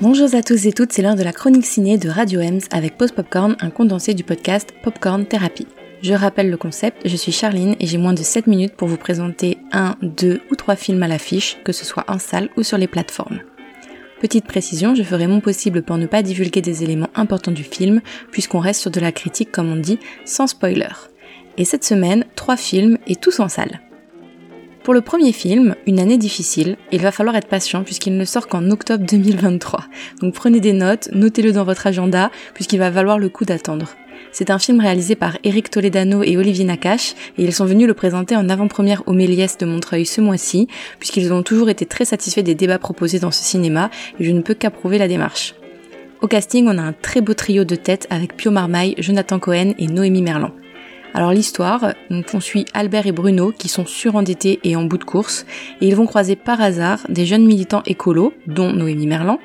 Bonjour à tous et toutes, c'est l'heure de la chronique ciné de Radio Ems avec Post Popcorn, un condensé du podcast Popcorn Therapy. Je rappelle le concept, je suis Charline et j'ai moins de 7 minutes pour vous présenter un, deux ou trois films à l'affiche, que ce soit en salle ou sur les plateformes. Petite précision, je ferai mon possible pour ne pas divulguer des éléments importants du film, puisqu'on reste sur de la critique comme on dit, sans spoiler. Et cette semaine, trois films et tous en salle. Pour le premier film, Une année difficile, il va falloir être patient puisqu'il ne sort qu'en octobre 2023. Donc prenez des notes, notez-le dans votre agenda puisqu'il va valoir le coup d'attendre. C'est un film réalisé par Eric Toledano et Olivier Nakache et ils sont venus le présenter en avant-première au Méliès de Montreuil ce mois-ci puisqu'ils ont toujours été très satisfaits des débats proposés dans ce cinéma et je ne peux qu'approuver la démarche. Au casting, on a un très beau trio de têtes avec Pio Marmaille, Jonathan Cohen et Noémie Merlan. Alors l'histoire, on suit Albert et Bruno qui sont surendettés et en bout de course et ils vont croiser par hasard des jeunes militants écolos, dont Noémie Merlan.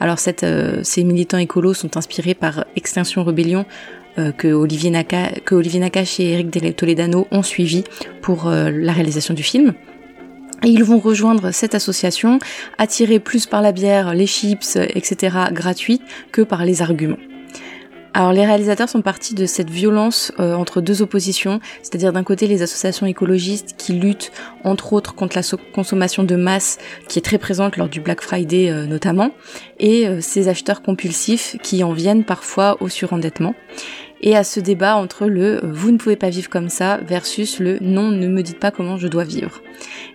Alors euh, ces militants écolos sont inspirés par Extinction Rebellion euh, que, Olivier Nakache et Eric Toledano ont suivi pour euh, la réalisation du film. Et ils vont rejoindre cette association, attirés plus par la bière, les chips, etc. gratuits que par les arguments. Alors les réalisateurs sont partis de cette violence euh, entre deux oppositions, c'est-à-dire d'un côté les associations écologistes qui luttent entre autres contre la consommation de masse qui est très présente lors du Black Friday euh, notamment, et euh, ces acheteurs compulsifs qui en viennent parfois au surendettement et à ce débat entre le vous ne pouvez pas vivre comme ça versus le non ne me dites pas comment je dois vivre.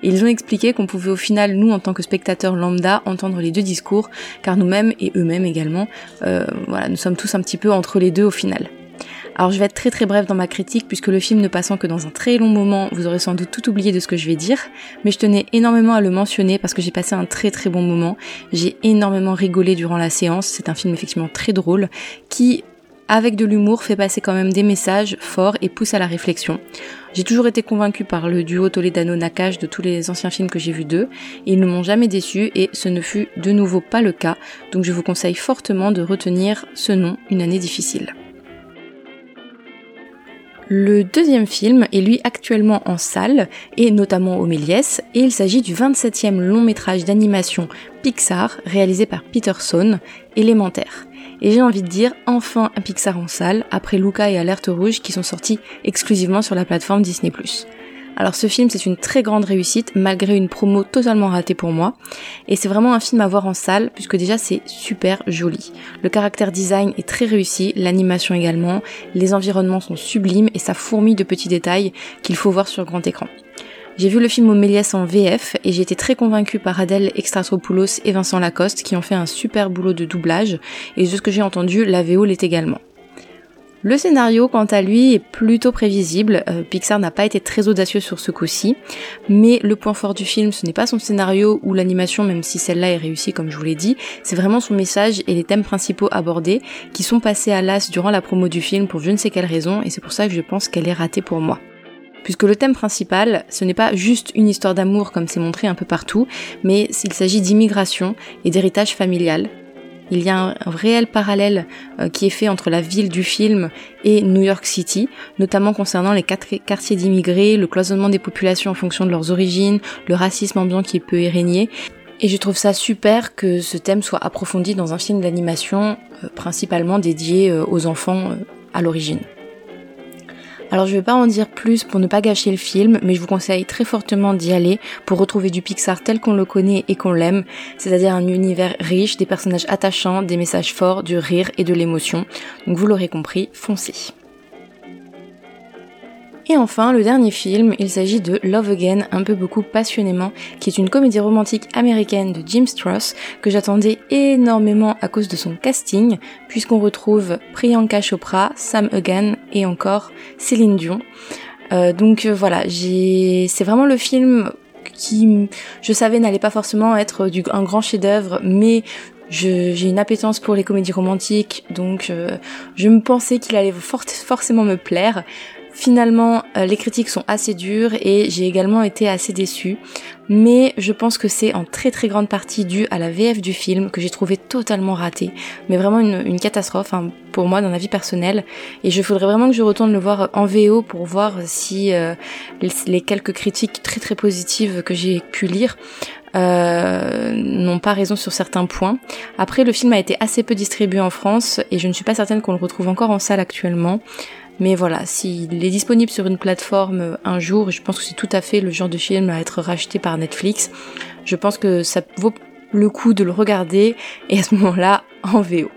ils ont expliqué qu'on pouvait au final, nous en tant que spectateurs lambda, entendre les deux discours, car nous-mêmes et eux-mêmes également, euh, voilà, nous sommes tous un petit peu entre les deux au final. Alors je vais être très très bref dans ma critique puisque le film ne passant que dans un très long moment, vous aurez sans doute tout oublié de ce que je vais dire, mais je tenais énormément à le mentionner parce que j'ai passé un très très bon moment, j'ai énormément rigolé durant la séance, c'est un film effectivement très drôle qui avec de l'humour, fait passer quand même des messages forts et pousse à la réflexion. J'ai toujours été convaincue par le duo Toledano-Nakash de tous les anciens films que j'ai vus d'eux, ils ne m'ont jamais déçu et ce ne fut de nouveau pas le cas, donc je vous conseille fortement de retenir ce nom, Une année difficile. Le deuxième film est lui actuellement en salle, et notamment au Méliès, et il s'agit du 27e long métrage d'animation Pixar réalisé par Peterson, Élémentaire. Et j'ai envie de dire enfin un Pixar en salle, après Luca et Alerte Rouge qui sont sortis exclusivement sur la plateforme Disney+. Alors ce film c'est une très grande réussite malgré une promo totalement ratée pour moi et c'est vraiment un film à voir en salle puisque déjà c'est super joli. Le caractère design est très réussi, l'animation également, les environnements sont sublimes et ça fourmille de petits détails qu'il faut voir sur grand écran. J'ai vu le film Méliès en VF et j'ai été très convaincue par Adèle Extratopoulos et Vincent Lacoste qui ont fait un super boulot de doublage et de ce que j'ai entendu, la VO l'est également. Le scénario, quant à lui, est plutôt prévisible. Euh, Pixar n'a pas été très audacieux sur ce coup-ci, mais le point fort du film, ce n'est pas son scénario ou l'animation, même si celle-là est réussie, comme je vous l'ai dit, c'est vraiment son message et les thèmes principaux abordés, qui sont passés à l'as durant la promo du film pour je ne sais quelle raison, et c'est pour ça que je pense qu'elle est ratée pour moi puisque le thème principal, ce n'est pas juste une histoire d'amour comme c'est montré un peu partout, mais il s'agit d'immigration et d'héritage familial. Il y a un réel parallèle euh, qui est fait entre la ville du film et New York City, notamment concernant les quatre quartiers d'immigrés, le cloisonnement des populations en fonction de leurs origines, le racisme ambiant qui peut y régner. Et je trouve ça super que ce thème soit approfondi dans un film d'animation euh, principalement dédié euh, aux enfants à l'origine. Alors je vais pas en dire plus pour ne pas gâcher le film, mais je vous conseille très fortement d'y aller pour retrouver du Pixar tel qu'on le connaît et qu'on l'aime, c'est-à-dire un univers riche, des personnages attachants, des messages forts, du rire et de l'émotion. Donc vous l'aurez compris, foncez. Et enfin, le dernier film, il s'agit de Love Again, un peu beaucoup passionnément, qui est une comédie romantique américaine de Jim Strauss que j'attendais énormément à cause de son casting, puisqu'on retrouve Priyanka Chopra, Sam Egan et encore Céline Dion. Euh, donc euh, voilà, c'est vraiment le film qui, je savais, n'allait pas forcément être un grand chef-d'œuvre, mais j'ai une appétence pour les comédies romantiques, donc euh, je me pensais qu'il allait forcément me plaire. Finalement, euh, les critiques sont assez dures et j'ai également été assez déçue. Mais je pense que c'est en très très grande partie dû à la VF du film que j'ai trouvé totalement raté. Mais vraiment une, catastrophe hein, pour moi dans la vie personnelle. Et je faudrait vraiment que je retourne le voir en VO pour voir si euh, les, quelques critiques très très positives que j'ai pu lire euh, n'ont pas raison sur certains points. Après, le film a été assez peu distribué en France et je ne suis pas certaine qu'on le retrouve encore en salle actuellement. Mais voilà, s'il est disponible sur une plateforme un jour, je pense que c'est tout à fait le genre de film à être racheté par Netflix. Je pense que ça vaut le coup de le regarder et à ce moment-là en VO.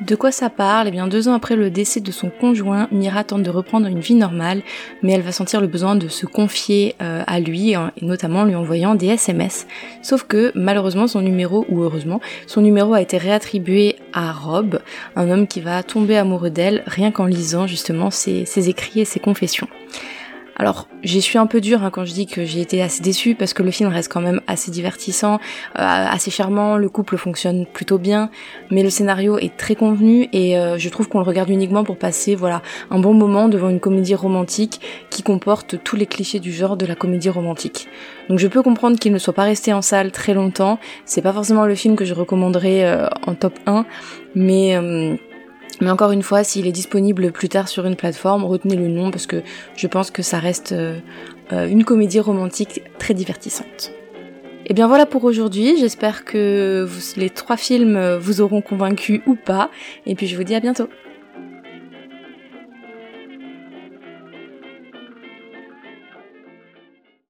De quoi ça parle? Eh bien, deux ans après le décès de son conjoint, Mira tente de reprendre une vie normale, mais elle va sentir le besoin de se confier euh, à lui, et notamment lui envoyant des SMS. Sauf que, malheureusement, son numéro, ou heureusement, son numéro a été réattribué à Rob, un homme qui va tomber amoureux d'elle rien qu'en lisant justement ses écrits et ses confessions. Alors, j'y suis un peu dure hein, quand je dis que j'ai été assez déçue parce que le film reste quand même assez divertissant, euh, assez charmant, le couple fonctionne plutôt bien, mais le scénario est très convenu et euh, je trouve qu'on le regarde uniquement pour passer voilà un bon moment devant une comédie romantique qui comporte tous les clichés du genre de la comédie romantique. Donc je peux comprendre qu'il ne soit pas resté en salle très longtemps, c'est pas forcément le film que je recommanderais euh, en top 1, mais mais encore une fois, s'il est disponible plus tard sur une plateforme, retenez le nom parce que je pense que ça reste euh, euh, une comédie romantique très divertissante. Et eh bien voilà pour aujourd'hui, j'espère que les trois films vous auront convaincu ou pas, et puis je vous dis à bientôt.